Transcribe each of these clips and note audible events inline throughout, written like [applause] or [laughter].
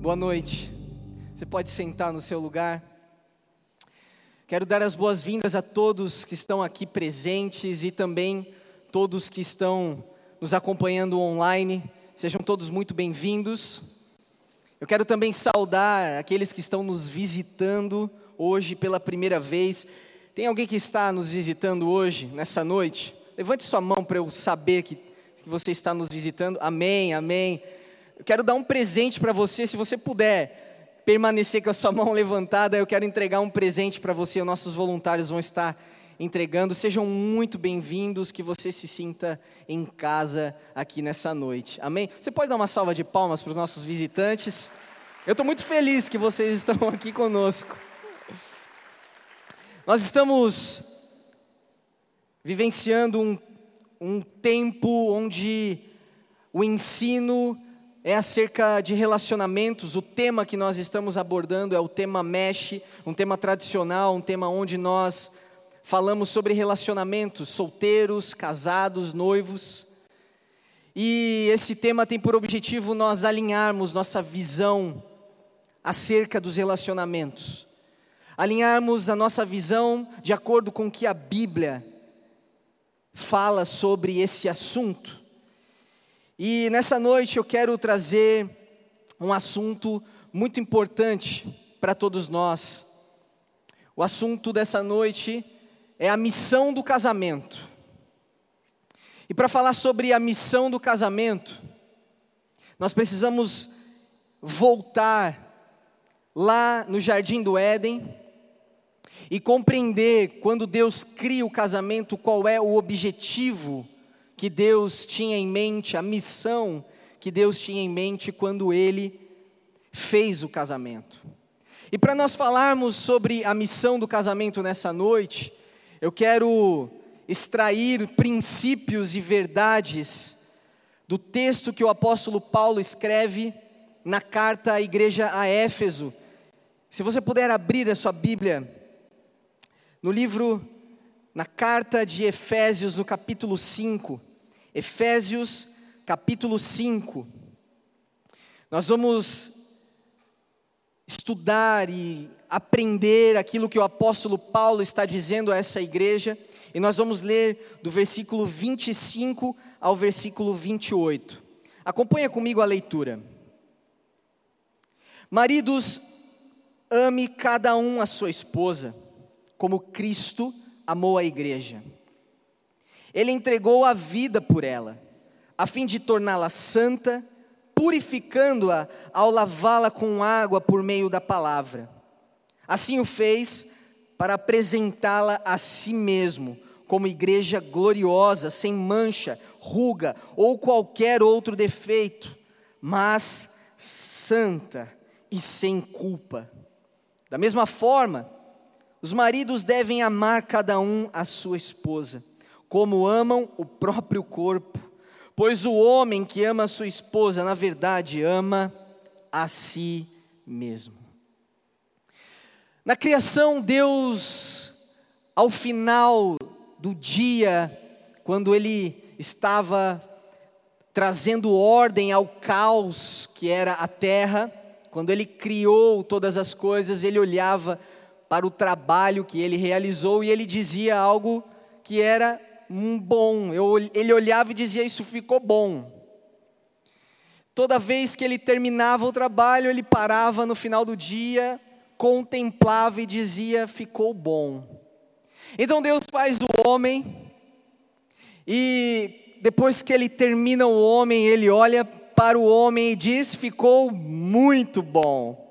Boa noite. Você pode sentar no seu lugar. Quero dar as boas-vindas a todos que estão aqui presentes e também todos que estão nos acompanhando online. Sejam todos muito bem-vindos. Eu quero também saudar aqueles que estão nos visitando hoje pela primeira vez. Tem alguém que está nos visitando hoje, nessa noite? Levante sua mão para eu saber que, que você está nos visitando. Amém, amém. Eu quero dar um presente para você, se você puder permanecer com a sua mão [laughs] levantada, eu quero entregar um presente para você, os nossos voluntários vão estar entregando. Sejam muito bem-vindos, que você se sinta em casa aqui nessa noite. Amém? Você pode dar uma salva de palmas para os nossos visitantes? Eu estou muito feliz que vocês estão [laughs] aqui conosco. Nós estamos vivenciando um, um tempo onde o ensino é acerca de relacionamentos. O tema que nós estamos abordando é o tema mesh, um tema tradicional, um tema onde nós falamos sobre relacionamentos, solteiros, casados, noivos. E esse tema tem por objetivo nós alinharmos nossa visão acerca dos relacionamentos. Alinharmos a nossa visão de acordo com o que a Bíblia fala sobre esse assunto. E nessa noite eu quero trazer um assunto muito importante para todos nós. O assunto dessa noite é a missão do casamento. E para falar sobre a missão do casamento, nós precisamos voltar lá no jardim do Éden e compreender quando Deus cria o casamento qual é o objetivo que Deus tinha em mente, a missão que Deus tinha em mente quando ele fez o casamento. E para nós falarmos sobre a missão do casamento nessa noite, eu quero extrair princípios e verdades do texto que o apóstolo Paulo escreve na carta à igreja a Éfeso. Se você puder abrir a sua Bíblia, no livro, na carta de Efésios, no capítulo 5. Efésios capítulo 5. Nós vamos estudar e aprender aquilo que o apóstolo Paulo está dizendo a essa igreja, e nós vamos ler do versículo 25 ao versículo 28. Acompanha comigo a leitura. Maridos, ame cada um a sua esposa, como Cristo amou a igreja ele entregou a vida por ela, a fim de torná-la santa, purificando-a ao lavá-la com água por meio da palavra. Assim o fez para apresentá-la a si mesmo, como igreja gloriosa, sem mancha, ruga ou qualquer outro defeito, mas santa e sem culpa. Da mesma forma, os maridos devem amar cada um a sua esposa como amam o próprio corpo. Pois o homem que ama a sua esposa, na verdade, ama a si mesmo. Na criação, Deus, ao final do dia, quando Ele estava trazendo ordem ao caos que era a terra, quando Ele criou todas as coisas, Ele olhava para o trabalho que Ele realizou e Ele dizia algo que era bom. Eu, ele olhava e dizia: Isso ficou bom. Toda vez que ele terminava o trabalho, ele parava no final do dia, contemplava e dizia: Ficou bom. Então Deus faz o homem, e depois que ele termina o homem, ele olha para o homem e diz: Ficou muito bom.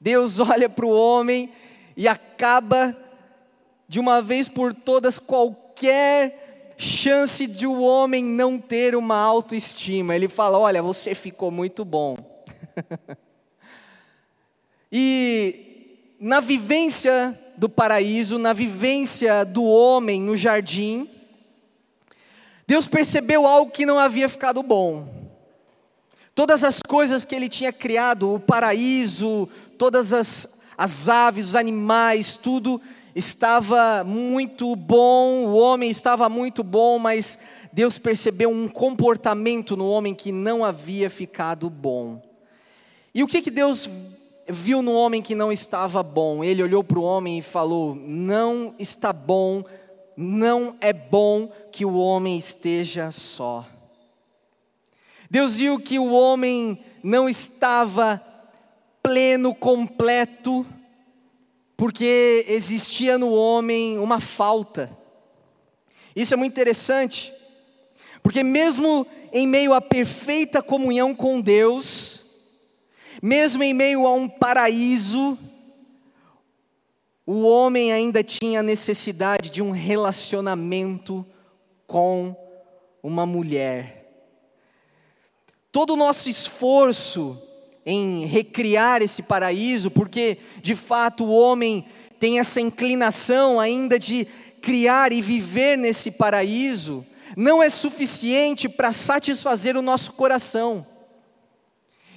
Deus olha para o homem e acaba de uma vez por todas qualquer qualquer chance de o um homem não ter uma autoestima. Ele fala: Olha, você ficou muito bom. [laughs] e na vivência do paraíso, na vivência do homem no jardim, Deus percebeu algo que não havia ficado bom. Todas as coisas que ele tinha criado, o paraíso, todas as, as aves, os animais, tudo estava muito bom, o homem estava muito bom, mas Deus percebeu um comportamento no homem que não havia ficado bom. E o que, que Deus viu no homem que não estava bom? Ele olhou para o homem e falou: Não está bom, não é bom que o homem esteja só. Deus viu que o homem não estava pleno, completo, porque existia no homem uma falta. Isso é muito interessante, porque mesmo em meio à perfeita comunhão com Deus, mesmo em meio a um paraíso, o homem ainda tinha necessidade de um relacionamento com uma mulher. Todo o nosso esforço em recriar esse paraíso, porque de fato o homem tem essa inclinação ainda de criar e viver nesse paraíso, não é suficiente para satisfazer o nosso coração.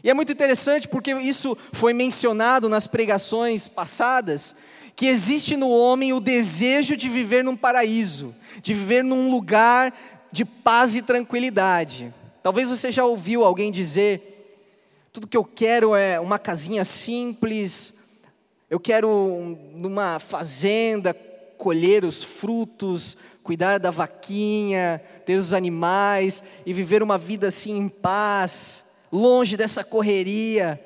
E é muito interessante porque isso foi mencionado nas pregações passadas, que existe no homem o desejo de viver num paraíso, de viver num lugar de paz e tranquilidade. Talvez você já ouviu alguém dizer: tudo que eu quero é uma casinha simples, eu quero numa fazenda colher os frutos, cuidar da vaquinha, ter os animais e viver uma vida assim em paz, longe dessa correria.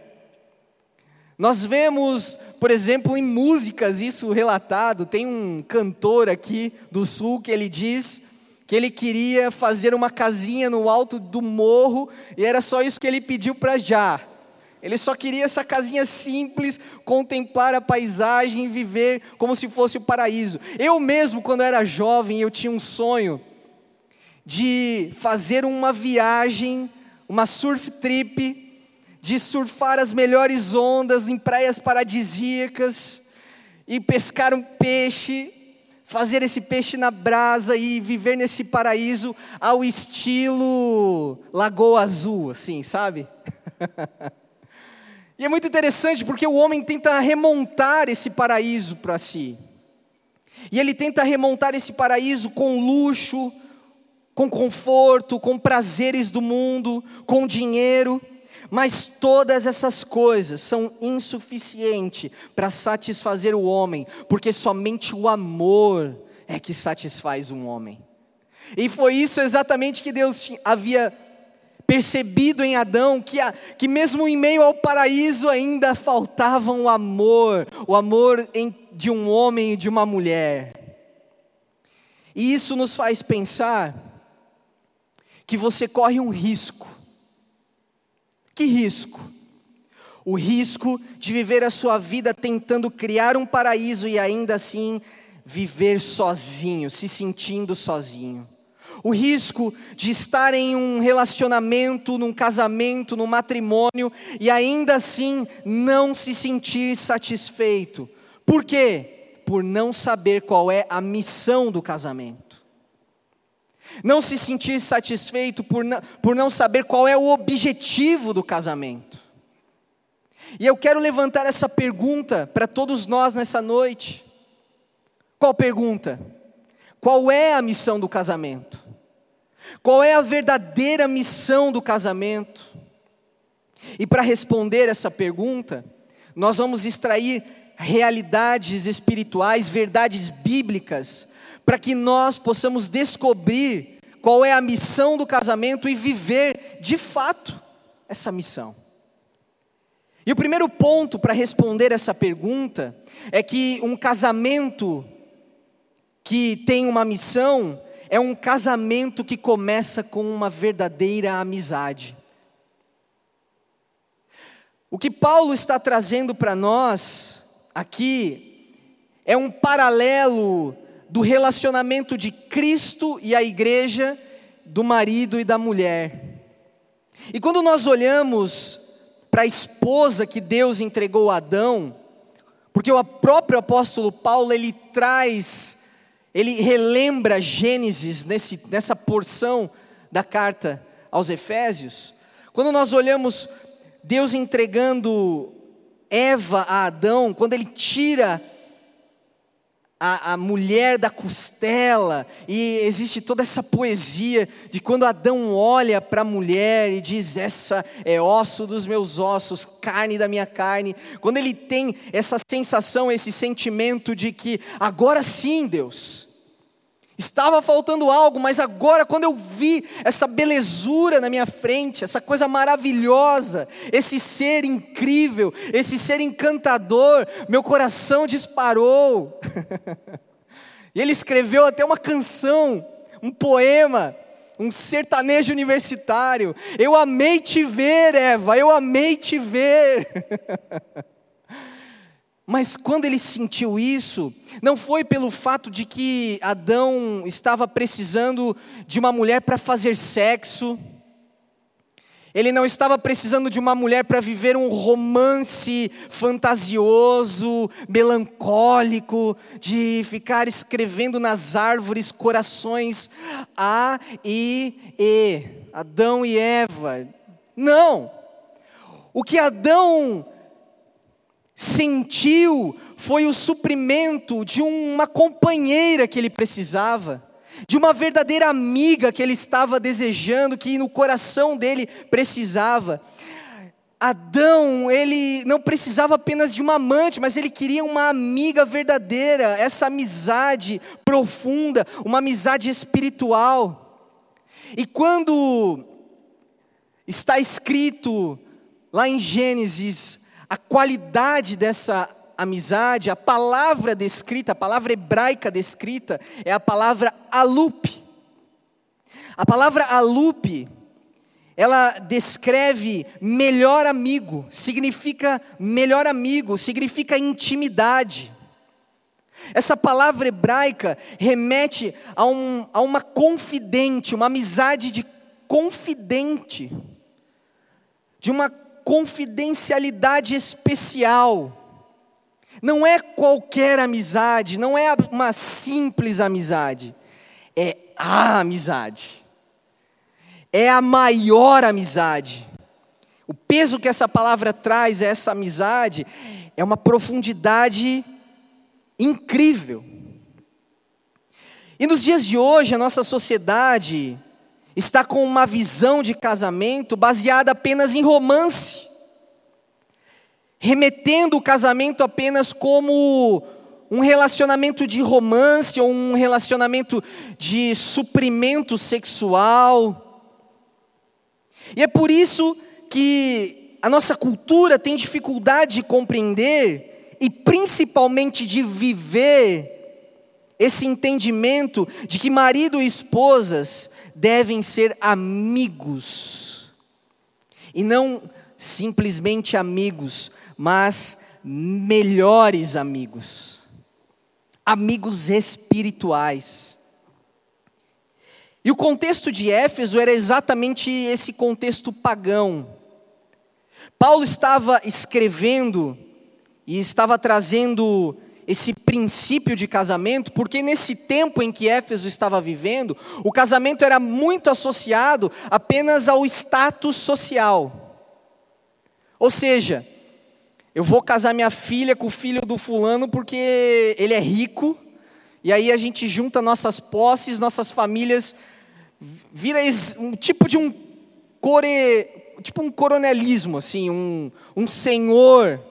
Nós vemos, por exemplo, em músicas isso relatado. Tem um cantor aqui do sul que ele diz que ele queria fazer uma casinha no alto do morro e era só isso que ele pediu para já. Ele só queria essa casinha simples, contemplar a paisagem e viver como se fosse o paraíso. Eu mesmo, quando era jovem, eu tinha um sonho de fazer uma viagem, uma surf trip, de surfar as melhores ondas em praias paradisíacas e pescar um peixe, fazer esse peixe na brasa e viver nesse paraíso ao estilo Lagoa Azul, assim, sabe? [laughs] E é muito interessante porque o homem tenta remontar esse paraíso para si. E ele tenta remontar esse paraíso com luxo, com conforto, com prazeres do mundo, com dinheiro, mas todas essas coisas são insuficientes para satisfazer o homem, porque somente o amor é que satisfaz um homem. E foi isso exatamente que Deus tinha, havia percebido em Adão que, a, que mesmo em meio ao paraíso ainda faltava o um amor, o amor em, de um homem e de uma mulher. E isso nos faz pensar que você corre um risco. Que risco? O risco de viver a sua vida tentando criar um paraíso e ainda assim viver sozinho, se sentindo sozinho o risco de estar em um relacionamento, num casamento, num matrimônio e ainda assim não se sentir satisfeito. Por quê? Por não saber qual é a missão do casamento. Não se sentir satisfeito por não, por não saber qual é o objetivo do casamento. E eu quero levantar essa pergunta para todos nós nessa noite. Qual pergunta? Qual é a missão do casamento? Qual é a verdadeira missão do casamento? E para responder essa pergunta, nós vamos extrair realidades espirituais, verdades bíblicas, para que nós possamos descobrir qual é a missão do casamento e viver de fato essa missão. E o primeiro ponto para responder essa pergunta é que um casamento que tem uma missão é um casamento que começa com uma verdadeira amizade. O que Paulo está trazendo para nós aqui é um paralelo do relacionamento de Cristo e a igreja, do marido e da mulher. E quando nós olhamos para a esposa que Deus entregou a Adão, porque o próprio apóstolo Paulo ele traz ele relembra Gênesis nesse, nessa porção da carta aos Efésios. Quando nós olhamos Deus entregando Eva a Adão, quando ele tira a, a, mulher da costela, e existe toda essa poesia de quando Adão olha para a mulher e diz: Essa é osso dos meus ossos, carne da minha carne. Quando ele tem essa sensação, esse sentimento de que agora sim, Deus, Estava faltando algo, mas agora, quando eu vi essa belezura na minha frente, essa coisa maravilhosa, esse ser incrível, esse ser encantador, meu coração disparou. [laughs] e ele escreveu até uma canção, um poema, um sertanejo universitário. Eu amei te ver, Eva, eu amei te ver. [laughs] Mas quando ele sentiu isso, não foi pelo fato de que Adão estava precisando de uma mulher para fazer sexo, ele não estava precisando de uma mulher para viver um romance fantasioso, melancólico, de ficar escrevendo nas árvores corações A e E, Adão e Eva. Não! O que Adão sentiu foi o suprimento de uma companheira que ele precisava, de uma verdadeira amiga que ele estava desejando, que no coração dele precisava. Adão, ele não precisava apenas de uma amante, mas ele queria uma amiga verdadeira, essa amizade profunda, uma amizade espiritual. E quando está escrito lá em Gênesis, a qualidade dessa amizade, a palavra descrita, a palavra hebraica descrita é a palavra alup. A palavra alup, ela descreve melhor amigo, significa melhor amigo, significa intimidade. Essa palavra hebraica remete a, um, a uma confidente, uma amizade de confidente, de uma confidencialidade especial. Não é qualquer amizade, não é uma simples amizade, é a amizade, é a maior amizade. O peso que essa palavra traz, essa amizade, é uma profundidade incrível. E nos dias de hoje, a nossa sociedade, está com uma visão de casamento baseada apenas em romance, remetendo o casamento apenas como um relacionamento de romance ou um relacionamento de suprimento sexual. E é por isso que a nossa cultura tem dificuldade de compreender e principalmente de viver esse entendimento de que marido e esposas devem ser amigos, e não simplesmente amigos, mas melhores amigos, amigos espirituais. E o contexto de Éfeso era exatamente esse contexto pagão. Paulo estava escrevendo e estava trazendo esse princípio de casamento, porque nesse tempo em que Éfeso estava vivendo, o casamento era muito associado apenas ao status social. Ou seja, eu vou casar minha filha com o filho do fulano porque ele é rico, e aí a gente junta nossas posses, nossas famílias, vira um tipo de um core, tipo um coronelismo, assim, um, um senhor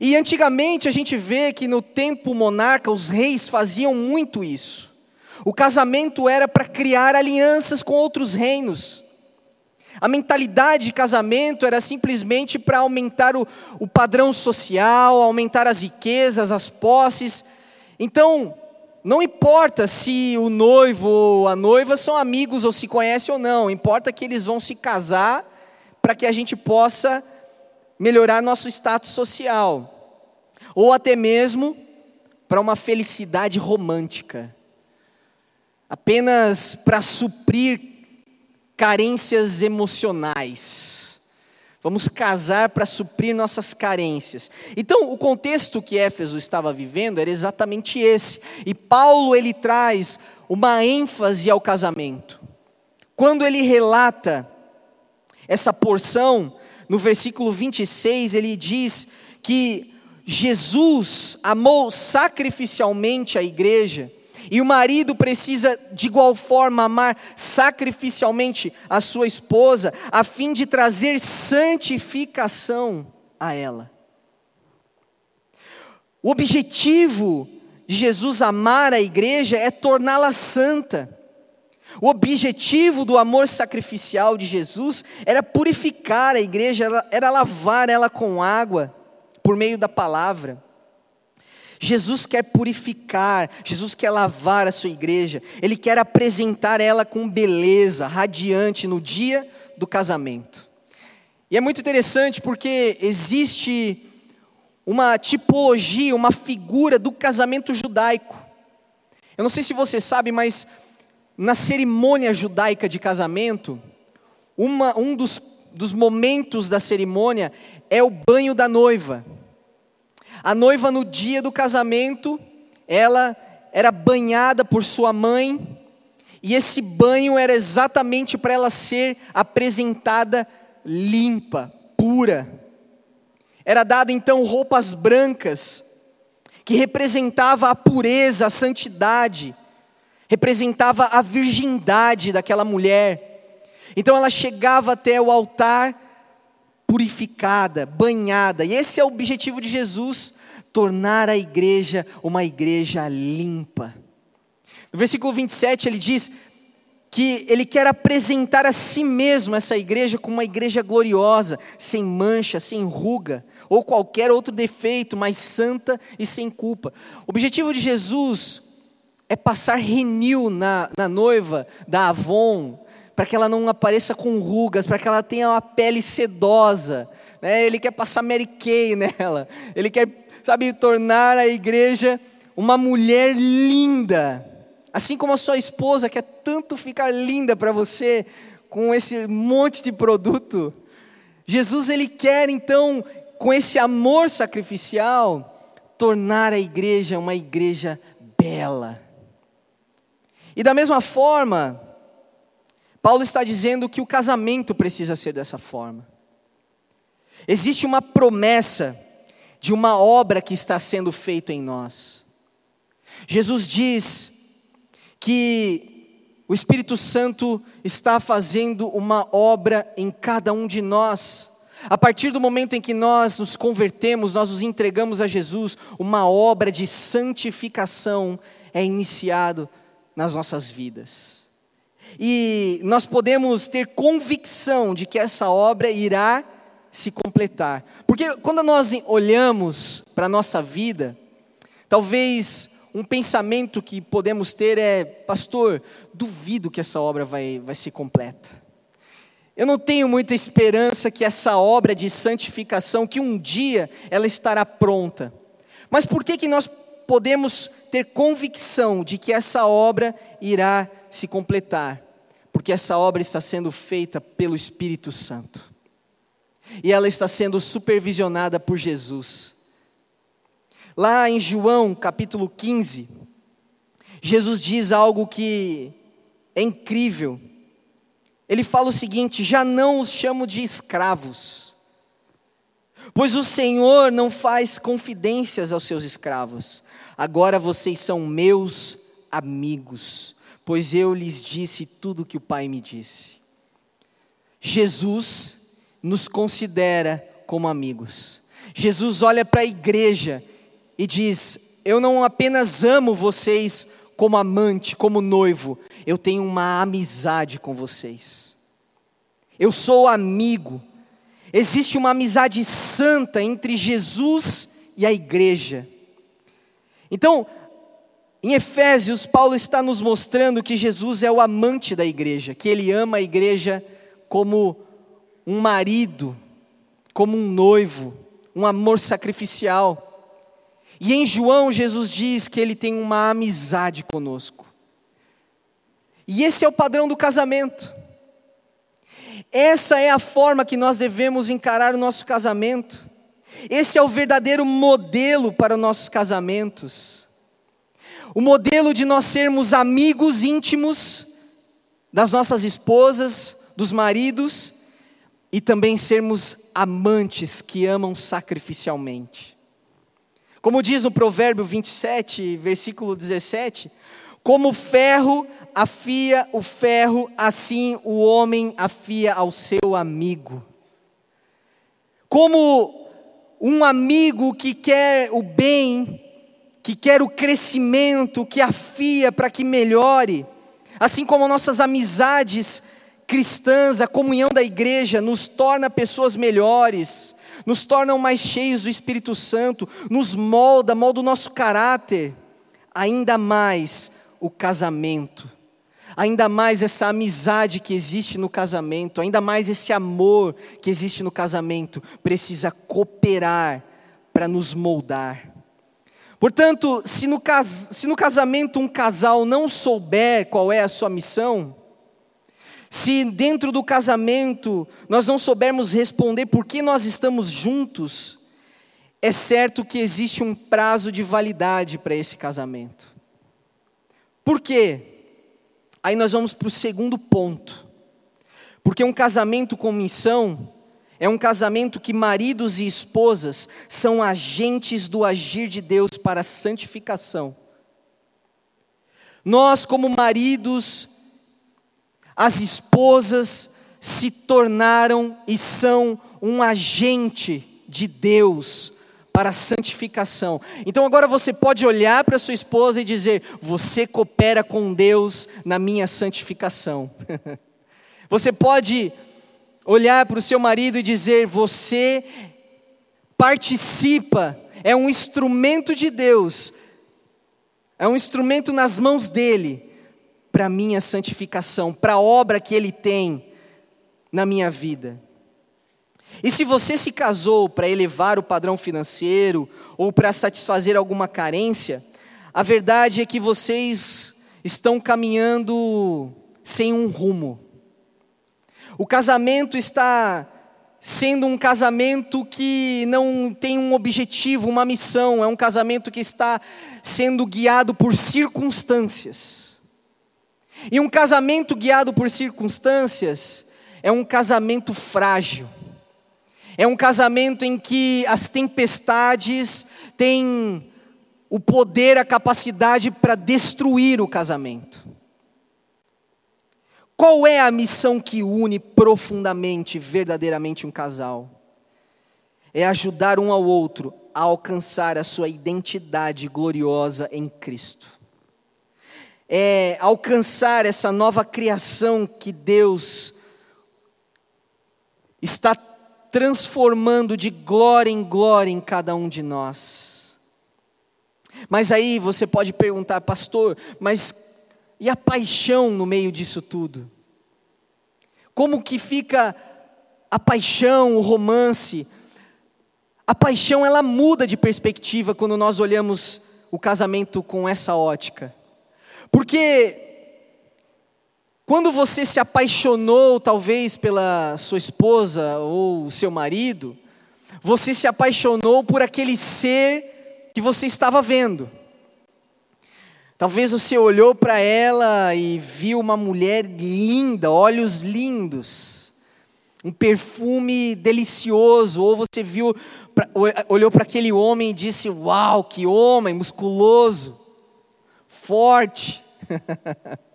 e antigamente a gente vê que no tempo monarca os reis faziam muito isso. O casamento era para criar alianças com outros reinos. A mentalidade de casamento era simplesmente para aumentar o, o padrão social, aumentar as riquezas, as posses. Então, não importa se o noivo ou a noiva são amigos ou se conhecem ou não, importa que eles vão se casar para que a gente possa melhorar nosso status social, ou até mesmo para uma felicidade romântica, apenas para suprir carências emocionais. Vamos casar para suprir nossas carências. Então, o contexto que Éfeso estava vivendo era exatamente esse. E Paulo ele traz uma ênfase ao casamento. Quando ele relata essa porção, no versículo 26, ele diz que Jesus amou sacrificialmente a igreja, e o marido precisa, de igual forma, amar sacrificialmente a sua esposa, a fim de trazer santificação a ela. O objetivo de Jesus amar a igreja é torná-la santa. O objetivo do amor sacrificial de Jesus era purificar a igreja, era, lavar ela com água, por meio da palavra. Jesus quer purificar, Jesus quer lavar a sua igreja, Ele quer apresentar ela com beleza, radiante no dia do casamento. E é muito interessante porque existe uma tipologia, uma figura do casamento judaico. Eu não sei se você sabe, mas na cerimônia judaica de casamento, uma, um dos, dos momentos da cerimônia é o banho da noiva. A noiva, no dia do casamento, ela era banhada por sua mãe, e esse banho era exatamente para ela ser apresentada limpa, pura. Era dado então roupas brancas, que representava a pureza, a santidade, representava a virgindade daquela mulher. Então ela chegava até o altar purificada, banhada, e esse é o objetivo de Jesus, tornar a igreja uma igreja limpa. No versículo 27 ele diz: que ele quer apresentar a si mesmo essa igreja como uma igreja gloriosa, sem mancha, sem ruga, ou qualquer outro defeito, mas santa e sem culpa. O objetivo de Jesus é passar renil na, na noiva da Avon, para que ela não apareça com rugas, para que ela tenha uma pele sedosa. Né? Ele quer passar Mary Kay nela, ele quer, sabe, tornar a igreja uma mulher linda Assim como a sua esposa quer tanto ficar linda para você com esse monte de produto, Jesus ele quer então, com esse amor sacrificial, tornar a igreja uma igreja bela. E da mesma forma, Paulo está dizendo que o casamento precisa ser dessa forma. Existe uma promessa de uma obra que está sendo feita em nós. Jesus diz que o Espírito Santo está fazendo uma obra em cada um de nós. A partir do momento em que nós nos convertemos, nós nos entregamos a Jesus, uma obra de santificação é iniciado nas nossas vidas. E nós podemos ter convicção de que essa obra irá se completar. Porque quando nós olhamos para a nossa vida, talvez um pensamento que podemos ter é: pastor, duvido que essa obra vai, vai ser completa. Eu não tenho muita esperança que essa obra de santificação, que um dia ela estará pronta. Mas por que, que nós podemos ter convicção de que essa obra irá se completar? Porque essa obra está sendo feita pelo Espírito Santo. E ela está sendo supervisionada por Jesus. Lá em João capítulo 15, Jesus diz algo que é incrível. Ele fala o seguinte: Já não os chamo de escravos, pois o Senhor não faz confidências aos seus escravos. Agora vocês são meus amigos, pois eu lhes disse tudo o que o Pai me disse. Jesus nos considera como amigos. Jesus olha para a igreja e diz: Eu não apenas amo vocês como amante, como noivo, eu tenho uma amizade com vocês. Eu sou amigo. Existe uma amizade santa entre Jesus e a igreja. Então, em Efésios, Paulo está nos mostrando que Jesus é o amante da igreja, que ele ama a igreja como um marido, como um noivo, um amor sacrificial. E em João, Jesus diz que ele tem uma amizade conosco. E esse é o padrão do casamento. Essa é a forma que nós devemos encarar o nosso casamento. Esse é o verdadeiro modelo para os nossos casamentos. O modelo de nós sermos amigos íntimos das nossas esposas, dos maridos, e também sermos amantes que amam sacrificialmente. Como diz no Provérbio 27, versículo 17: Como o ferro afia o ferro, assim o homem afia ao seu amigo. Como um amigo que quer o bem, que quer o crescimento, que afia para que melhore, assim como nossas amizades cristãs, a comunhão da igreja nos torna pessoas melhores, nos tornam mais cheios do Espírito Santo, nos molda, molda o nosso caráter, ainda mais o casamento, ainda mais essa amizade que existe no casamento, ainda mais esse amor que existe no casamento, precisa cooperar para nos moldar. Portanto, se no, cas se no casamento um casal não souber qual é a sua missão, se dentro do casamento nós não soubermos responder por que nós estamos juntos, é certo que existe um prazo de validade para esse casamento. Por quê? Aí nós vamos para o segundo ponto. Porque um casamento com missão é um casamento que maridos e esposas são agentes do agir de Deus para a santificação. Nós, como maridos, as esposas se tornaram e são um agente de Deus para a santificação. Então agora você pode olhar para sua esposa e dizer: Você coopera com Deus na minha santificação. [laughs] você pode olhar para o seu marido e dizer: Você participa, é um instrumento de Deus, é um instrumento nas mãos dele para a minha santificação, para a obra que Ele tem na minha vida. E se você se casou para elevar o padrão financeiro ou para satisfazer alguma carência, a verdade é que vocês estão caminhando sem um rumo. O casamento está sendo um casamento que não tem um objetivo, uma missão, é um casamento que está sendo guiado por circunstâncias. E um casamento guiado por circunstâncias é um casamento frágil. É um casamento em que as tempestades têm o poder, a capacidade para destruir o casamento. Qual é a missão que une profundamente, verdadeiramente um casal? É ajudar um ao outro a alcançar a sua identidade gloriosa em Cristo é, alcançar essa nova criação que Deus está transformando de glória em glória em cada um de nós. Mas aí você pode perguntar, pastor, mas e a paixão no meio disso tudo? Como que fica a paixão, o romance? A paixão ela muda de perspectiva quando nós olhamos o casamento com essa ótica. Porque quando você se apaixonou, talvez, pela sua esposa ou seu marido, você se apaixonou por aquele ser que você estava vendo. Talvez você olhou para ela e viu uma mulher linda, olhos lindos, um perfume delicioso, ou você viu, olhou para aquele homem e disse: Uau, que homem musculoso forte. [laughs]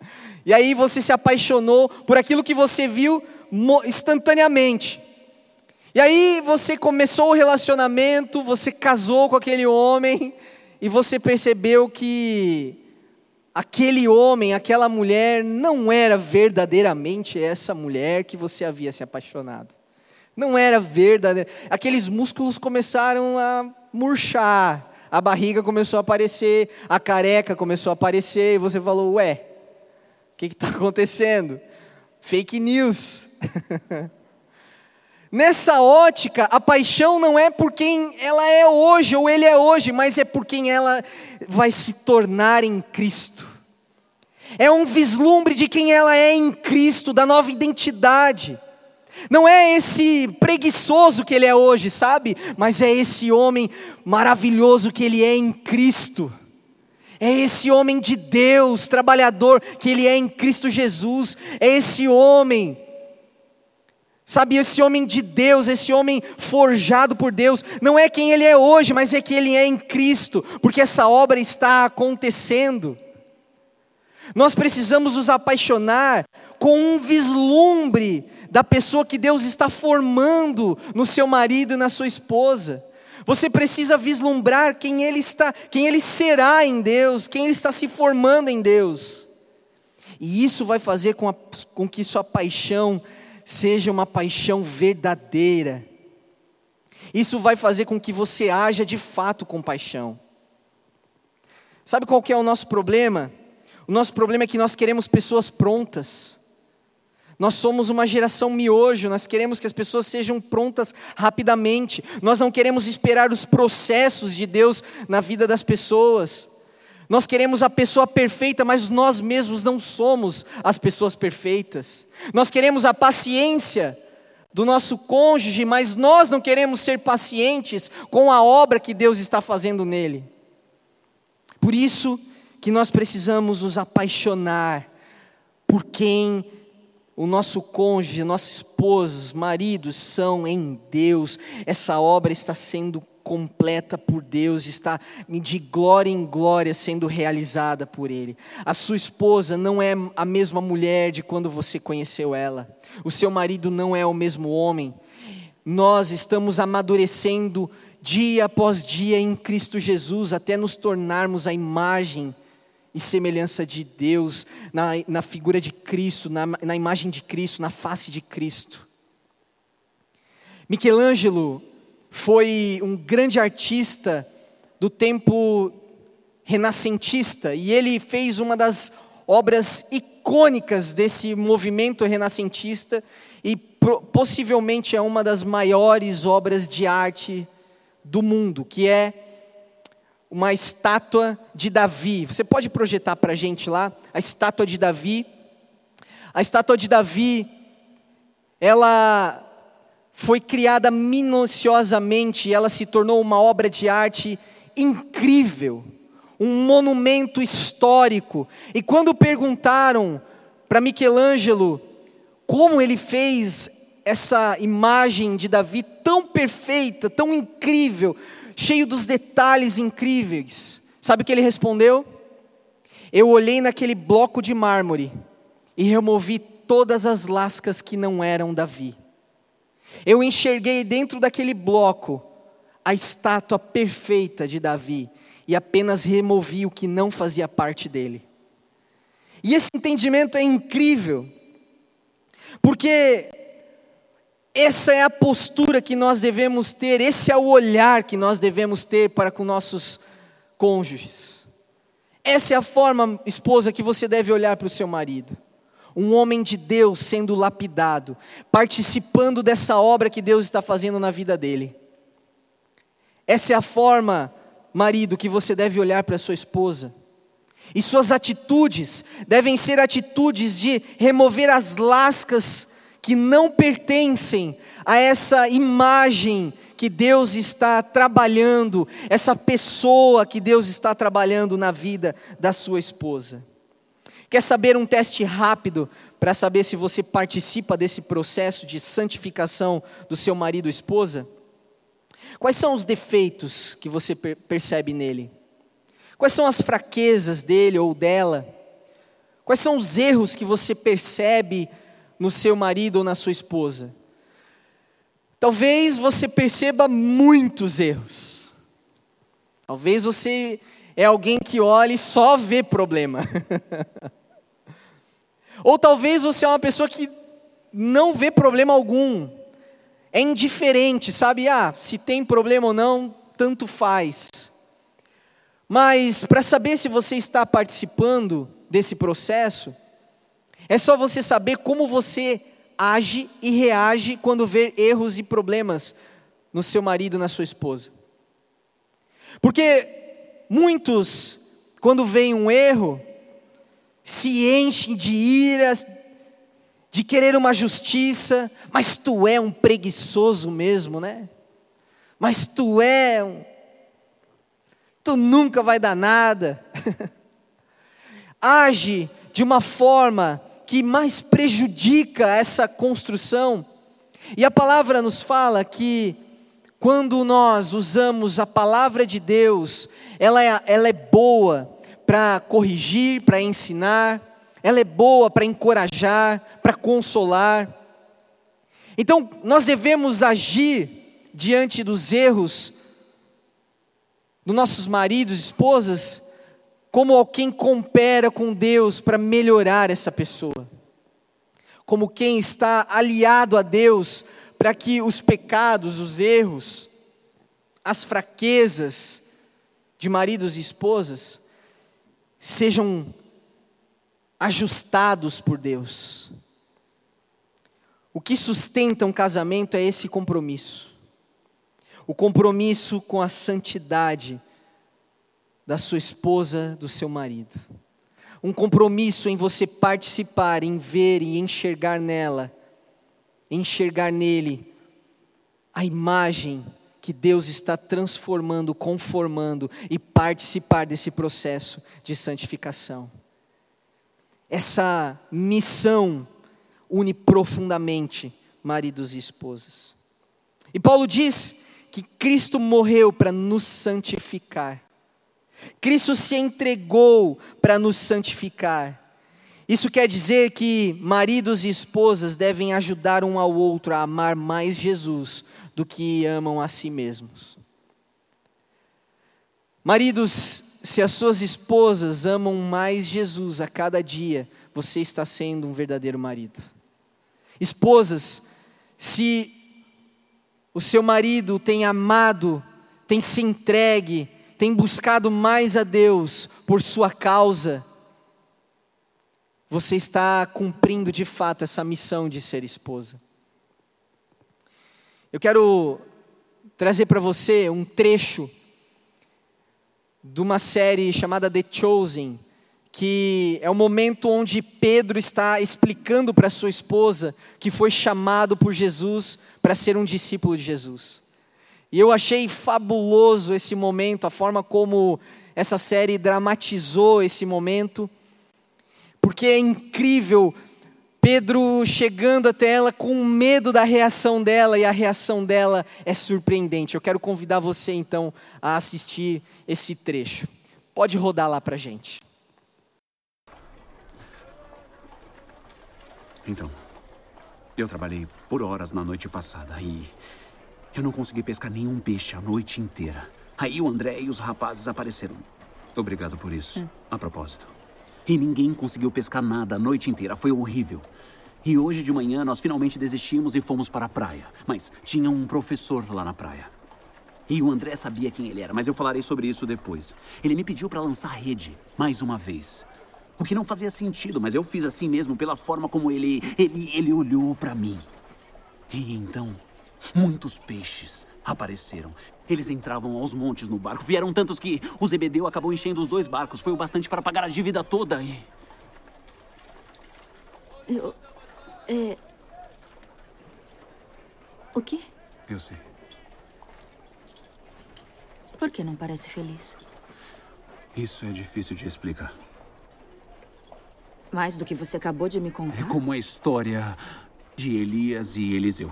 e aí você se apaixonou por aquilo que você viu instantaneamente. E aí você começou o relacionamento, você casou com aquele homem e você percebeu que aquele homem, aquela mulher não era verdadeiramente essa mulher que você havia se apaixonado. Não era verdadeiro. Aqueles músculos começaram a murchar a barriga começou a aparecer, a careca começou a aparecer, e você falou: Ué, que está acontecendo? Fake news. [laughs] Nessa ótica, a paixão não é por quem ela é hoje ou ele é hoje, mas é por quem ela vai se tornar em Cristo. É um vislumbre de quem ela é em Cristo, da nova identidade. Não é esse preguiçoso que ele é hoje, sabe? Mas é esse homem maravilhoso que ele é em Cristo. É esse homem de Deus, trabalhador, que ele é em Cristo Jesus. É esse homem Sabe, esse homem de Deus, esse homem forjado por Deus, não é quem ele é hoje, mas é quem ele é em Cristo, porque essa obra está acontecendo. Nós precisamos nos apaixonar com um vislumbre da pessoa que Deus está formando no seu marido e na sua esposa. Você precisa vislumbrar quem ele está, quem ele será em Deus, quem ele está se formando em Deus. E isso vai fazer com, a, com que sua paixão seja uma paixão verdadeira. Isso vai fazer com que você haja de fato com paixão. Sabe qual que é o nosso problema? O nosso problema é que nós queremos pessoas prontas. Nós somos uma geração miojo, nós queremos que as pessoas sejam prontas rapidamente. Nós não queremos esperar os processos de Deus na vida das pessoas. Nós queremos a pessoa perfeita, mas nós mesmos não somos as pessoas perfeitas. Nós queremos a paciência do nosso cônjuge, mas nós não queremos ser pacientes com a obra que Deus está fazendo nele. Por isso que nós precisamos nos apaixonar por quem o nosso cônjuge, nossa esposa, maridos são em Deus. Essa obra está sendo completa por Deus, está de glória em glória sendo realizada por Ele. A sua esposa não é a mesma mulher de quando você conheceu ela, o seu marido não é o mesmo homem. Nós estamos amadurecendo dia após dia em Cristo Jesus até nos tornarmos a imagem e semelhança de Deus, na, na figura de Cristo, na, na imagem de Cristo, na face de Cristo. Michelangelo foi um grande artista do tempo renascentista e ele fez uma das obras icônicas desse movimento renascentista e possivelmente é uma das maiores obras de arte do mundo, que é uma estátua de Davi. Você pode projetar para a gente lá a estátua de Davi? A estátua de Davi, ela foi criada minuciosamente ela se tornou uma obra de arte incrível, um monumento histórico. E quando perguntaram para Michelangelo como ele fez essa imagem de Davi tão perfeita, tão incrível, cheio dos detalhes incríveis, sabe o que ele respondeu? Eu olhei naquele bloco de mármore e removi todas as lascas que não eram Davi. Eu enxerguei dentro daquele bloco a estátua perfeita de Davi e apenas removi o que não fazia parte dele. E esse entendimento é incrível, porque essa é a postura que nós devemos ter, esse é o olhar que nós devemos ter para com nossos cônjuges. Essa é a forma, esposa, que você deve olhar para o seu marido um homem de Deus sendo lapidado, participando dessa obra que Deus está fazendo na vida dele. Essa é a forma, marido, que você deve olhar para sua esposa. E suas atitudes devem ser atitudes de remover as lascas que não pertencem a essa imagem que Deus está trabalhando, essa pessoa que Deus está trabalhando na vida da sua esposa. Quer saber um teste rápido para saber se você participa desse processo de santificação do seu marido ou esposa? Quais são os defeitos que você percebe nele? Quais são as fraquezas dele ou dela? Quais são os erros que você percebe no seu marido ou na sua esposa? Talvez você perceba muitos erros. Talvez você é alguém que olha e só vê problema. [laughs] Ou talvez você é uma pessoa que não vê problema algum, é indiferente, sabe? Ah, se tem problema ou não, tanto faz. Mas para saber se você está participando desse processo, é só você saber como você age e reage quando vê erros e problemas no seu marido, na sua esposa. Porque muitos, quando vem um erro, se enchem de iras, de querer uma justiça, mas tu é um preguiçoso mesmo, né? Mas tu é um. Tu nunca vai dar nada. [laughs] Age de uma forma que mais prejudica essa construção. E a palavra nos fala que quando nós usamos a palavra de Deus, ela é, ela é boa para corrigir, para ensinar, ela é boa para encorajar, para consolar. Então, nós devemos agir diante dos erros dos nossos maridos, esposas, como alguém coopera com Deus para melhorar essa pessoa, como quem está aliado a Deus para que os pecados, os erros, as fraquezas de maridos e esposas sejam ajustados por Deus. O que sustenta um casamento é esse compromisso. O compromisso com a santidade da sua esposa, do seu marido. Um compromisso em você participar, em ver e enxergar nela enxergar nele a imagem que Deus está transformando, conformando e participar desse processo de santificação. Essa missão une profundamente maridos e esposas. E Paulo diz que Cristo morreu para nos santificar. Cristo se entregou para nos santificar. Isso quer dizer que maridos e esposas devem ajudar um ao outro a amar mais Jesus do que amam a si mesmos. Maridos, se as suas esposas amam mais Jesus a cada dia, você está sendo um verdadeiro marido. Esposas, se o seu marido tem amado, tem se entregue, tem buscado mais a Deus por sua causa, você está cumprindo de fato essa missão de ser esposa. Eu quero trazer para você um trecho de uma série chamada The Chosen, que é o momento onde Pedro está explicando para sua esposa que foi chamado por Jesus para ser um discípulo de Jesus. E eu achei fabuloso esse momento, a forma como essa série dramatizou esse momento porque é incrível Pedro chegando até ela com medo da reação dela e a reação dela é surpreendente. Eu quero convidar você então a assistir esse trecho. Pode rodar lá para gente. Então, eu trabalhei por horas na noite passada e eu não consegui pescar nenhum peixe a noite inteira. Aí o André e os rapazes apareceram. Obrigado por isso. Hum. A propósito. E ninguém conseguiu pescar nada a noite inteira. Foi horrível. E hoje de manhã nós finalmente desistimos e fomos para a praia. Mas tinha um professor lá na praia. E o André sabia quem ele era, mas eu falarei sobre isso depois. Ele me pediu para lançar rede, mais uma vez. O que não fazia sentido, mas eu fiz assim mesmo pela forma como ele ele ele olhou para mim. E então, muitos peixes apareceram. Eles entravam aos montes no barco. Vieram tantos que o Zebedeu acabou enchendo os dois barcos. Foi o bastante para pagar a dívida toda e... Eu... É... O quê? Eu sei. Por que não parece feliz? Isso é difícil de explicar. Mais do que você acabou de me contar? É como a história de Elias e Eliseu.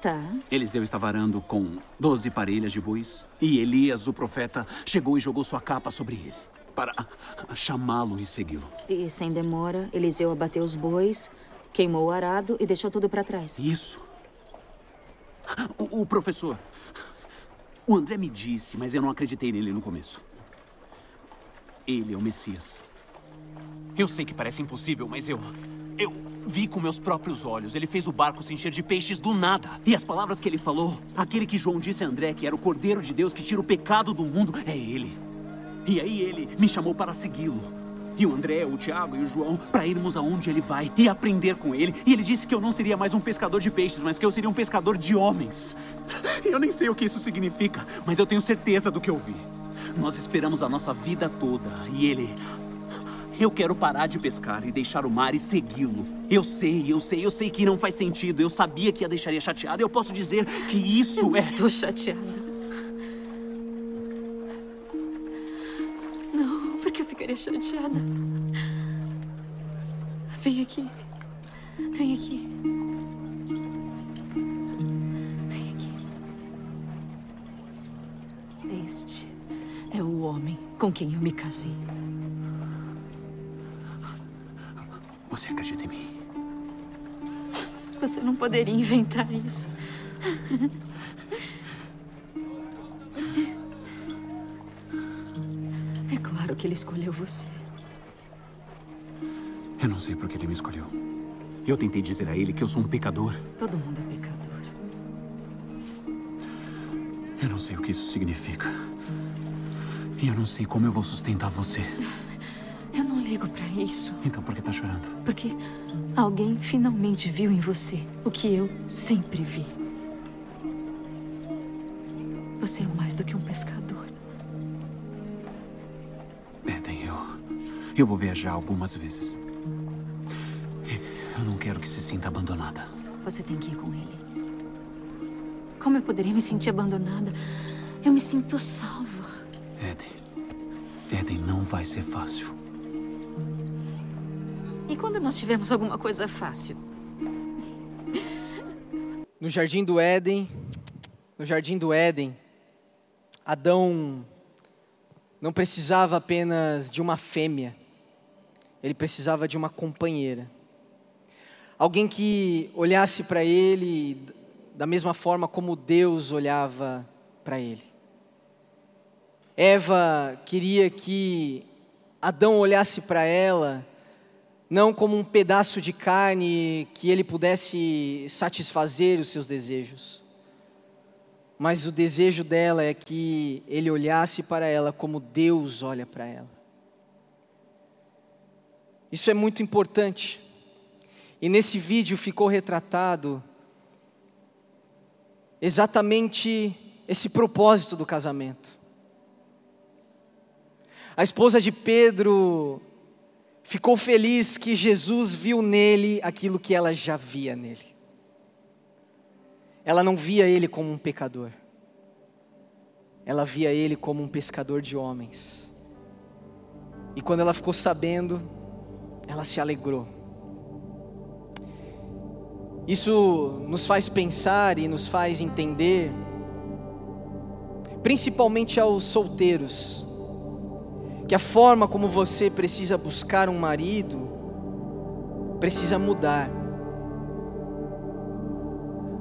Tá. Eliseu estava arando com doze parelhas de bois. E Elias, o profeta, chegou e jogou sua capa sobre ele. Para chamá-lo e segui-lo. E sem demora, Eliseu abateu os bois, queimou o arado e deixou tudo para trás. Isso. O, o professor. O André me disse, mas eu não acreditei nele no começo. Ele é o Messias. Eu sei que parece impossível, mas eu. Eu vi com meus próprios olhos. Ele fez o barco se encher de peixes do nada. E as palavras que ele falou, aquele que João disse a André que era o Cordeiro de Deus que tira o pecado do mundo, é ele. E aí ele me chamou para segui-lo. E o André, o Tiago e o João para irmos aonde ele vai e aprender com ele. E ele disse que eu não seria mais um pescador de peixes, mas que eu seria um pescador de homens. [laughs] Eu nem sei o que isso significa, mas eu tenho certeza do que eu vi. Nós esperamos a nossa vida toda e ele eu quero parar de pescar e deixar o mar e segui-lo. Eu sei, eu sei, eu sei que não faz sentido. Eu sabia que a deixaria chateada. Eu posso dizer que isso eu é. Estou chateada. Não, porque eu ficaria chateada. Vem aqui. Vem aqui. Vem aqui. Este é o homem com quem eu me casei. Você acredita em mim? Você não poderia inventar isso. É claro que ele escolheu você. Eu não sei por que ele me escolheu. Eu tentei dizer a ele que eu sou um pecador. Todo mundo é pecador. Eu não sei o que isso significa. E eu não sei como eu vou sustentar você. Pra isso. Então por que tá chorando? Porque alguém finalmente viu em você o que eu sempre vi. Você é mais do que um pescador. Eden, eu. Eu vou viajar algumas vezes. Eu não quero que se sinta abandonada. Você tem que ir com ele. Como eu poderia me sentir abandonada? Eu me sinto salva. Eden. Eden, não vai ser fácil. Quando nós tivemos alguma coisa fácil? No jardim do Éden, no jardim do Éden, Adão não precisava apenas de uma fêmea, ele precisava de uma companheira. Alguém que olhasse para ele da mesma forma como Deus olhava para ele. Eva queria que Adão olhasse para ela não como um pedaço de carne que ele pudesse satisfazer os seus desejos, mas o desejo dela é que ele olhasse para ela como Deus olha para ela. Isso é muito importante. E nesse vídeo ficou retratado exatamente esse propósito do casamento. A esposa de Pedro ficou feliz que Jesus viu nele aquilo que ela já via nele. Ela não via ele como um pecador, ela via ele como um pescador de homens. E quando ela ficou sabendo, ela se alegrou. Isso nos faz pensar e nos faz entender, principalmente aos solteiros, que a forma como você precisa buscar um marido precisa mudar.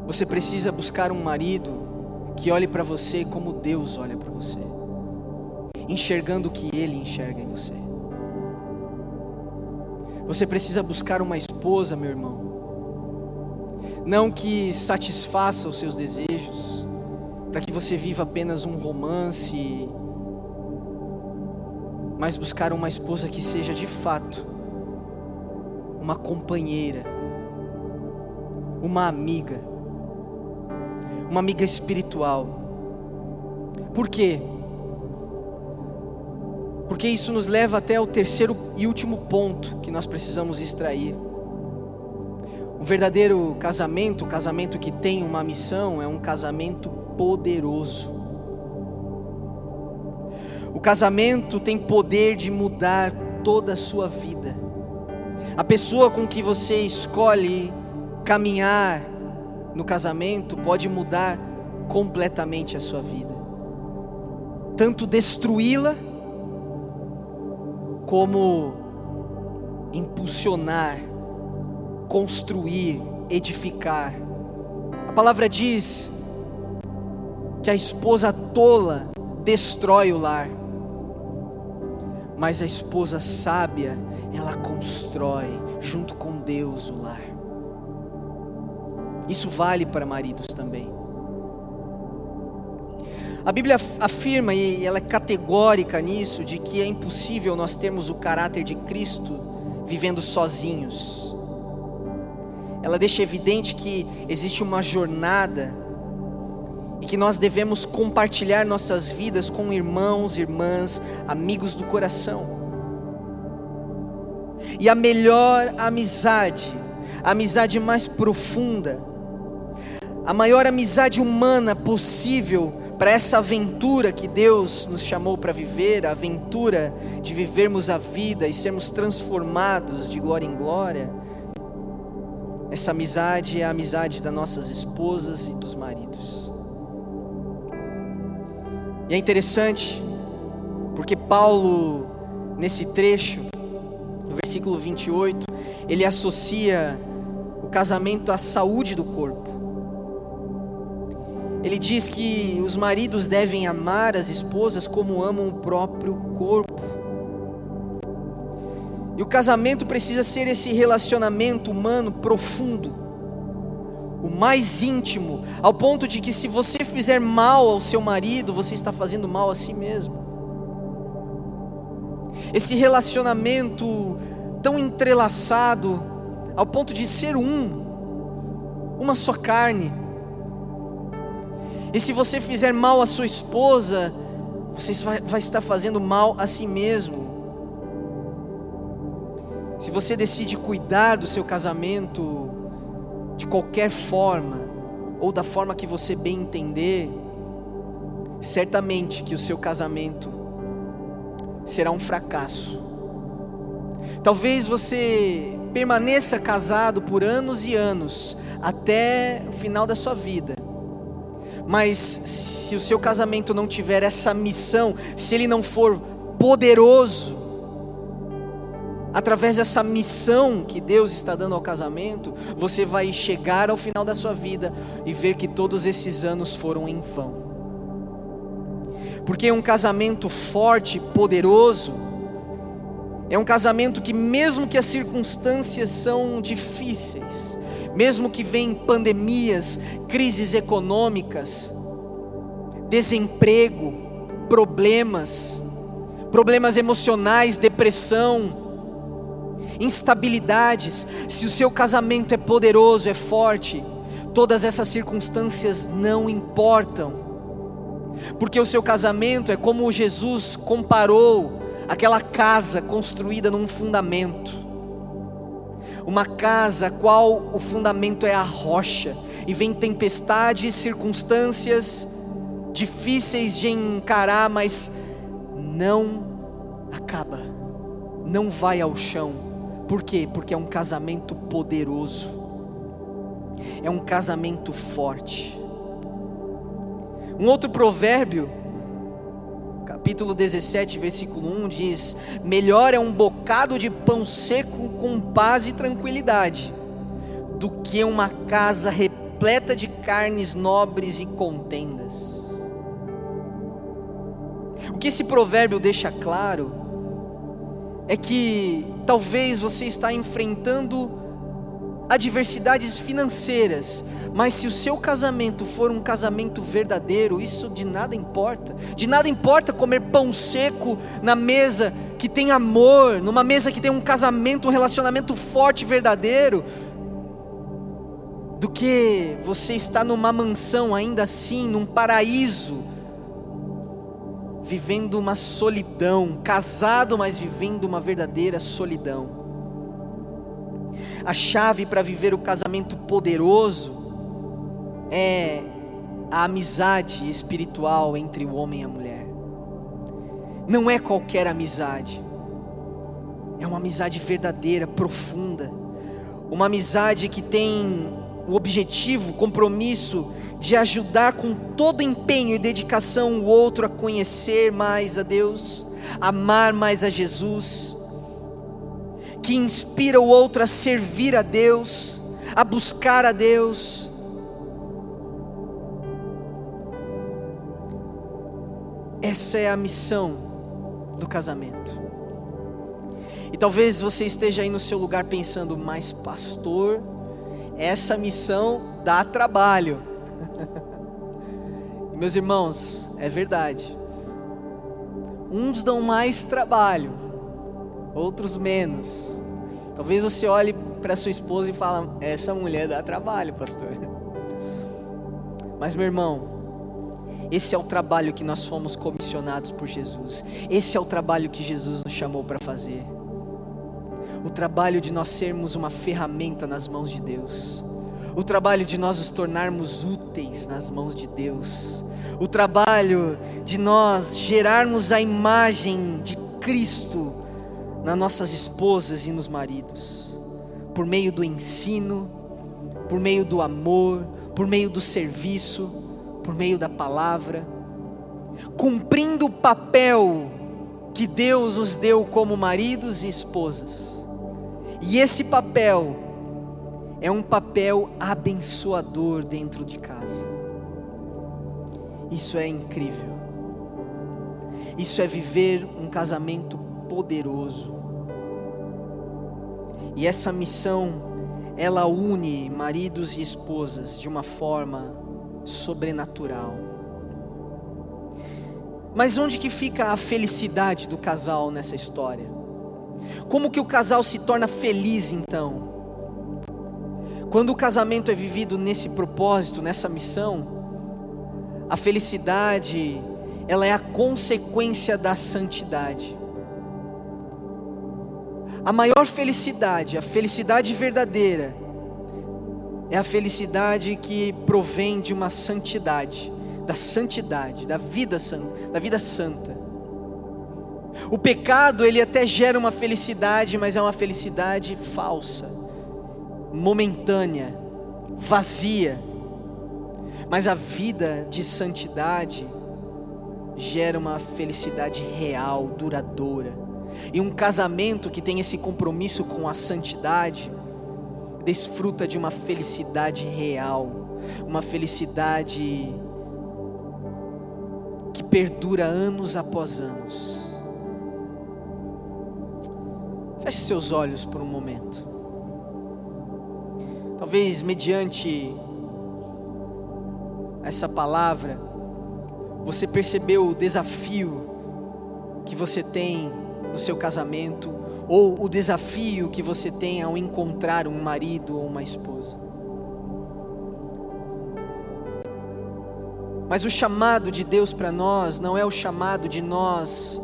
Você precisa buscar um marido que olhe para você como Deus olha para você, enxergando o que Ele enxerga em você. Você precisa buscar uma esposa, meu irmão, não que satisfaça os seus desejos, para que você viva apenas um romance, mas buscar uma esposa que seja de fato uma companheira, uma amiga, uma amiga espiritual. Por quê? Porque isso nos leva até o terceiro e último ponto que nós precisamos extrair. Um verdadeiro casamento, o casamento que tem uma missão, é um casamento poderoso. O casamento tem poder de mudar toda a sua vida. A pessoa com que você escolhe caminhar no casamento pode mudar completamente a sua vida. Tanto destruí-la, como impulsionar, construir, edificar. A palavra diz que a esposa tola destrói o lar mas a esposa sábia, ela constrói junto com Deus o lar. Isso vale para maridos também. A Bíblia afirma, e ela é categórica nisso, de que é impossível nós termos o caráter de Cristo vivendo sozinhos. Ela deixa evidente que existe uma jornada e que nós devemos compartilhar nossas vidas com irmãos, irmãs, amigos do coração. E a melhor amizade, a amizade mais profunda, a maior amizade humana possível para essa aventura que Deus nos chamou para viver, a aventura de vivermos a vida e sermos transformados de glória em glória. Essa amizade é a amizade das nossas esposas e dos maridos. E é interessante, porque Paulo, nesse trecho, no versículo 28, ele associa o casamento à saúde do corpo. Ele diz que os maridos devem amar as esposas como amam o próprio corpo. E o casamento precisa ser esse relacionamento humano profundo o mais íntimo, ao ponto de que se você fizer mal ao seu marido, você está fazendo mal a si mesmo. Esse relacionamento tão entrelaçado, ao ponto de ser um, uma só carne. E se você fizer mal à sua esposa, você vai, vai estar fazendo mal a si mesmo. Se você decide cuidar do seu casamento, de qualquer forma, ou da forma que você bem entender, certamente que o seu casamento será um fracasso. Talvez você permaneça casado por anos e anos, até o final da sua vida. Mas se o seu casamento não tiver essa missão, se ele não for poderoso, através dessa missão que Deus está dando ao casamento, você vai chegar ao final da sua vida e ver que todos esses anos foram em vão. Porque um casamento forte, poderoso, é um casamento que, mesmo que as circunstâncias são difíceis, mesmo que vem pandemias, crises econômicas, desemprego, problemas, problemas emocionais, depressão, instabilidades, se o seu casamento é poderoso, é forte, todas essas circunstâncias não importam. Porque o seu casamento é como Jesus comparou aquela casa construída num fundamento. Uma casa qual o fundamento é a rocha e vem tempestades, circunstâncias difíceis de encarar, mas não acaba, não vai ao chão por quê? Porque é um casamento poderoso, é um casamento forte. Um outro provérbio, capítulo 17, versículo 1 diz: Melhor é um bocado de pão seco com paz e tranquilidade, do que uma casa repleta de carnes nobres e contendas. O que esse provérbio deixa claro é que Talvez você está enfrentando adversidades financeiras, mas se o seu casamento for um casamento verdadeiro, isso de nada importa. De nada importa comer pão seco na mesa que tem amor, numa mesa que tem um casamento, um relacionamento forte, verdadeiro, do que você estar numa mansão ainda assim, num paraíso vivendo uma solidão, casado, mas vivendo uma verdadeira solidão. A chave para viver o casamento poderoso é a amizade espiritual entre o homem e a mulher. Não é qualquer amizade, é uma amizade verdadeira, profunda, uma amizade que tem o objetivo, o compromisso de ajudar com todo empenho e dedicação o outro a conhecer mais a Deus, amar mais a Jesus, que inspira o outro a servir a Deus, a buscar a Deus. Essa é a missão do casamento. E talvez você esteja aí no seu lugar pensando, mas pastor, essa missão dá trabalho. [laughs] Meus irmãos, é verdade. Uns dão mais trabalho, outros menos. Talvez você olhe para sua esposa e fale: essa mulher dá trabalho, pastor. [laughs] Mas meu irmão, esse é o trabalho que nós fomos comissionados por Jesus. Esse é o trabalho que Jesus nos chamou para fazer. O trabalho de nós sermos uma ferramenta nas mãos de Deus o trabalho de nós nos tornarmos úteis nas mãos de Deus, o trabalho de nós gerarmos a imagem de Cristo nas nossas esposas e nos maridos, por meio do ensino, por meio do amor, por meio do serviço, por meio da palavra. cumprindo o papel que Deus os deu como maridos e esposas. E esse papel é um papel abençoador dentro de casa. Isso é incrível. Isso é viver um casamento poderoso. E essa missão, ela une maridos e esposas de uma forma sobrenatural. Mas onde que fica a felicidade do casal nessa história? Como que o casal se torna feliz então? Quando o casamento é vivido nesse propósito, nessa missão, a felicidade, ela é a consequência da santidade. A maior felicidade, a felicidade verdadeira, é a felicidade que provém de uma santidade, da santidade, da vida santa, da vida santa. O pecado, ele até gera uma felicidade, mas é uma felicidade falsa, momentânea, vazia. Mas a vida de santidade gera uma felicidade real, duradoura. E um casamento que tem esse compromisso com a santidade, desfruta de uma felicidade real, uma felicidade que perdura anos após anos. Feche seus olhos por um momento. Talvez mediante essa palavra, você percebeu o desafio que você tem no seu casamento, ou o desafio que você tem ao encontrar um marido ou uma esposa. Mas o chamado de Deus para nós não é o chamado de nós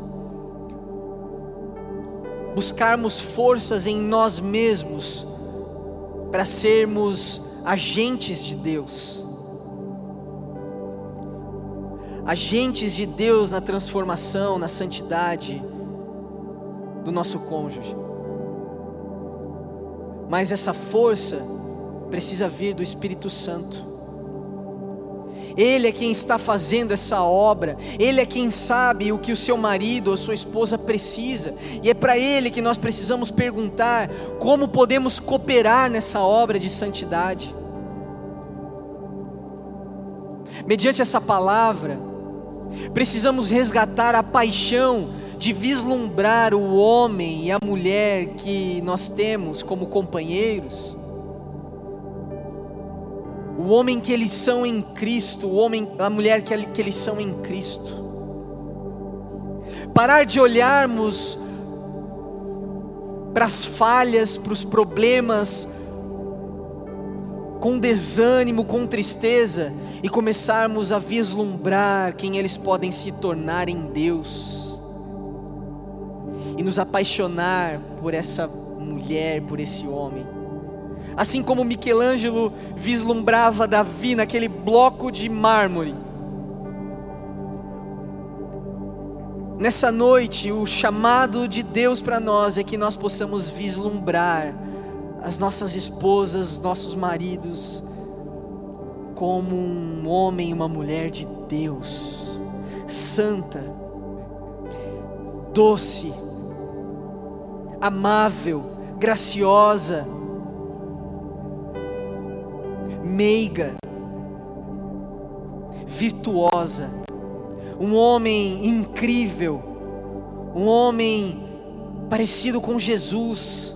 buscarmos forças em nós mesmos para sermos agentes de Deus. Agentes de Deus na transformação, na santidade do nosso cônjuge. Mas essa força precisa vir do Espírito Santo. Ele é quem está fazendo essa obra, Ele é quem sabe o que o seu marido ou sua esposa precisa, e é para Ele que nós precisamos perguntar como podemos cooperar nessa obra de santidade. Mediante essa palavra, precisamos resgatar a paixão de vislumbrar o homem e a mulher que nós temos como companheiros o homem que eles são em Cristo, o homem, a mulher que, eles são em Cristo. Parar de olharmos para as falhas, para os problemas, com desânimo, com tristeza, e começarmos a vislumbrar quem eles podem se tornar em Deus, e nos apaixonar por essa mulher, por esse homem assim como Michelangelo vislumbrava Davi naquele bloco de mármore. Nessa noite, o chamado de Deus para nós é que nós possamos vislumbrar as nossas esposas, nossos maridos, como um homem e uma mulher de Deus, santa, doce, amável, graciosa, meiga, virtuosa, um homem incrível, um homem parecido com Jesus.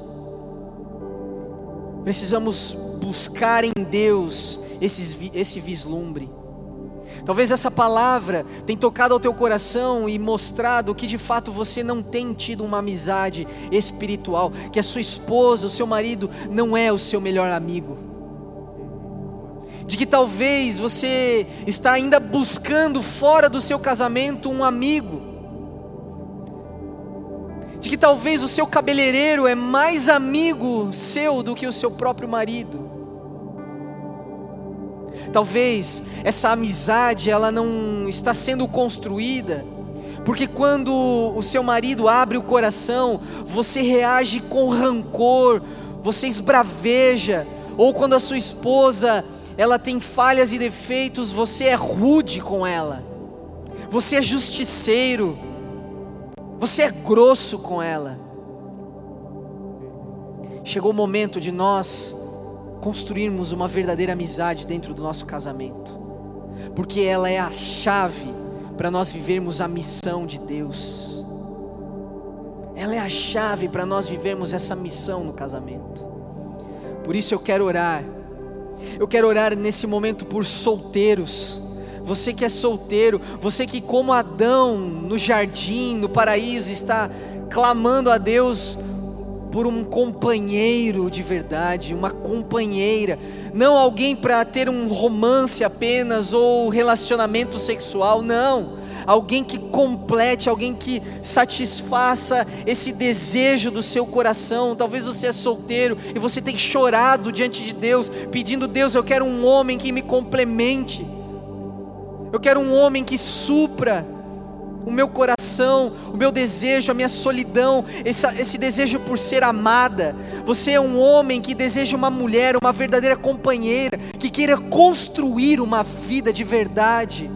Precisamos buscar em Deus esse, vislumbre. Talvez essa palavra tenha tocado ao teu coração e mostrado que de fato você não tem tido uma amizade espiritual, que a sua esposa, o seu marido não é o seu melhor amigo de que talvez você está ainda buscando fora do seu casamento um amigo, de que talvez o seu cabeleireiro é mais amigo seu do que o seu próprio marido. Talvez essa amizade ela não está sendo construída porque quando o seu marido abre o coração, você reage com rancor, você esbraveja, ou quando a sua esposa ela tem falhas e defeitos, você é rude com ela. você é justiceiro, você é grosso com ela. Chegou o momento de nós construirmos uma verdadeira amizade dentro do nosso casamento, porque ela é a chave para nós vivermos a missão de Deus. Ela é a chave para nós vivermos essa missão no casamento. Por isso eu quero orar. Eu quero orar nesse momento por solteiros. Você que é solteiro, você que como Adão no jardim, no paraíso, está clamando a Deus por um companheiro de verdade, uma companheira, não alguém para ter um romance apenas ou relacionamento sexual, não. Alguém que complete, alguém que satisfaça esse desejo do seu coração. Talvez você é solteiro e você tem chorado diante de Deus, pedindo: Deus, eu quero um homem que me complemente, eu quero um homem que supra o meu coração, o meu desejo, a minha solidão, esse, esse desejo por ser amada. Você é um homem que deseja uma mulher, uma verdadeira companheira, que queira construir uma vida de verdade,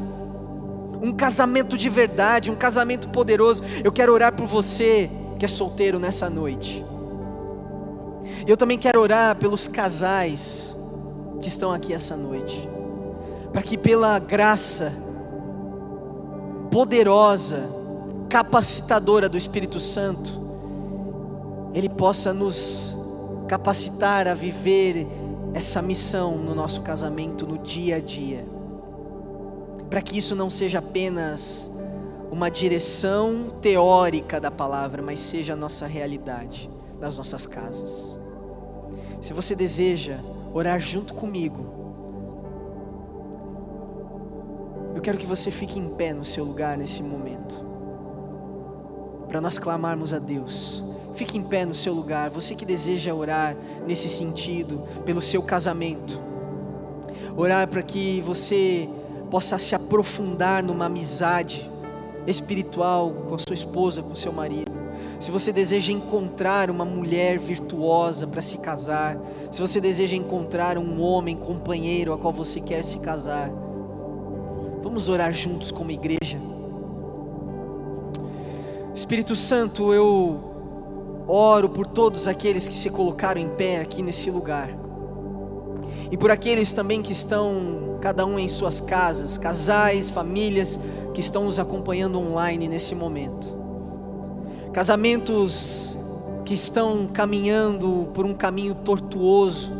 um casamento de verdade, um casamento poderoso. Eu quero orar por você que é solteiro nessa noite. Eu também quero orar pelos casais que estão aqui essa noite, para que pela graça, poderosa, capacitadora do Espírito Santo, Ele possa nos capacitar a viver essa missão no nosso casamento, no dia a dia, para que isso não seja apenas uma direção teórica da palavra, mas seja a nossa realidade nas nossas casas. Se você deseja orar junto comigo, Eu quero que você fique em pé no seu lugar nesse momento, para nós clamarmos a Deus. Fique em pé no seu lugar, você que deseja orar nesse sentido, pelo seu casamento, orar para que você possa se aprofundar numa amizade espiritual com a sua esposa, com seu marido. Se você deseja encontrar uma mulher virtuosa para se casar, se você deseja encontrar um homem companheiro a qual você quer se casar, Vamos orar juntos como igreja. Espírito Santo, eu oro por todos aqueles que se colocaram em pé aqui nesse lugar. E por aqueles também que estão, cada um em suas casas, casais, famílias que estão nos acompanhando online nesse momento. Casamentos que estão caminhando por um caminho tortuoso.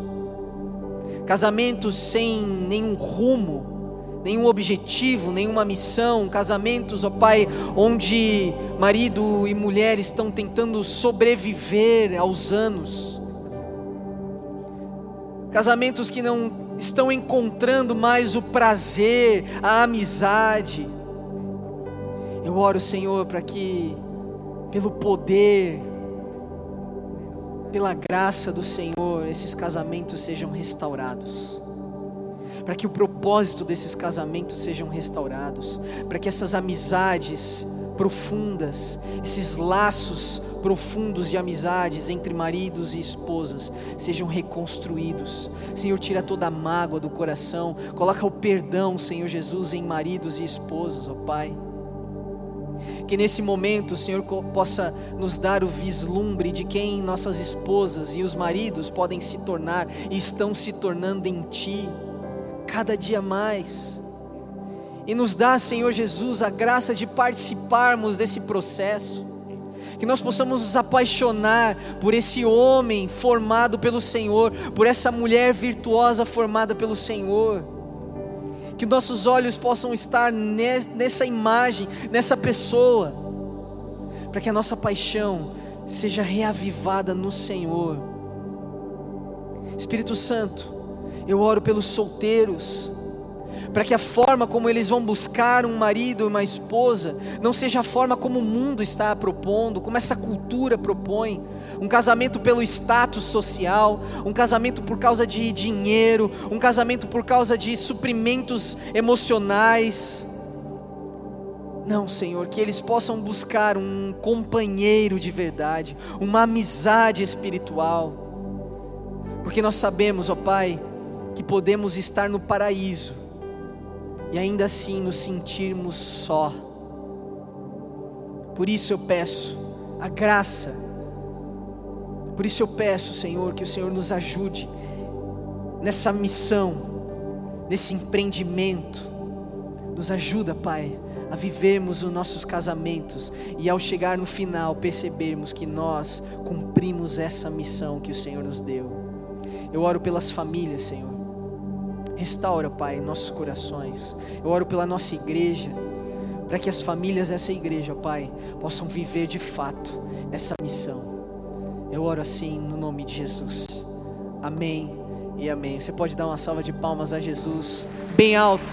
Casamentos sem nenhum rumo nenhum objetivo, nenhuma missão, casamentos, ó Pai, onde marido e mulher estão tentando sobreviver aos anos, casamentos que não estão encontrando mais o prazer, a amizade. Eu oro, Senhor, para que, pelo poder, pela graça do Senhor, esses casamentos sejam restaurados para que o propósito desses casamentos sejam restaurados, para que essas amizades profundas, esses laços profundos de amizades entre maridos e esposas sejam reconstruídos. Senhor, tira toda a mágoa do coração, coloca o perdão, Senhor Jesus, em maridos e esposas, ó Pai. Que nesse momento o Senhor possa nos dar o vislumbre de quem nossas esposas e os maridos podem se tornar e estão se tornando em Ti cada dia mais. E nos dá, Senhor Jesus, a graça de participarmos desse processo. Que nós possamos nos apaixonar por esse homem formado pelo Senhor, por essa mulher virtuosa formada pelo Senhor. Que nossos olhos possam estar nessa imagem, nessa pessoa, para que a nossa paixão seja reavivada no Senhor. Espírito Santo, eu oro pelos solteiros, para que a forma como eles vão buscar um marido e uma esposa não seja a forma como o mundo está propondo, como essa cultura propõe. Um casamento pelo status social, um casamento por causa de dinheiro, um casamento por causa de suprimentos emocionais. Não, Senhor, que eles possam buscar um companheiro de verdade, uma amizade espiritual, porque nós sabemos, ó Pai, que podemos estar no paraíso e ainda assim nos sentirmos só, Por isso eu peço a graça. Por isso eu peço, Senhor, que o Senhor nos ajude nessa missão, nesse empreendimento. Nos ajuda, Pai, a vivermos os nossos casamentos e ao chegar no final percebermos que nós cumprimos essa missão que o Senhor nos deu. Eu oro pelas famílias, Senhor. Restaura, Pai, nossos corações. Eu oro pela nossa igreja, para que as famílias dessa igreja, Pai, possam viver de fato essa missão. Eu oro assim no nome de Jesus. Amém e amém. Você pode dar uma salva de palmas a Jesus bem alto.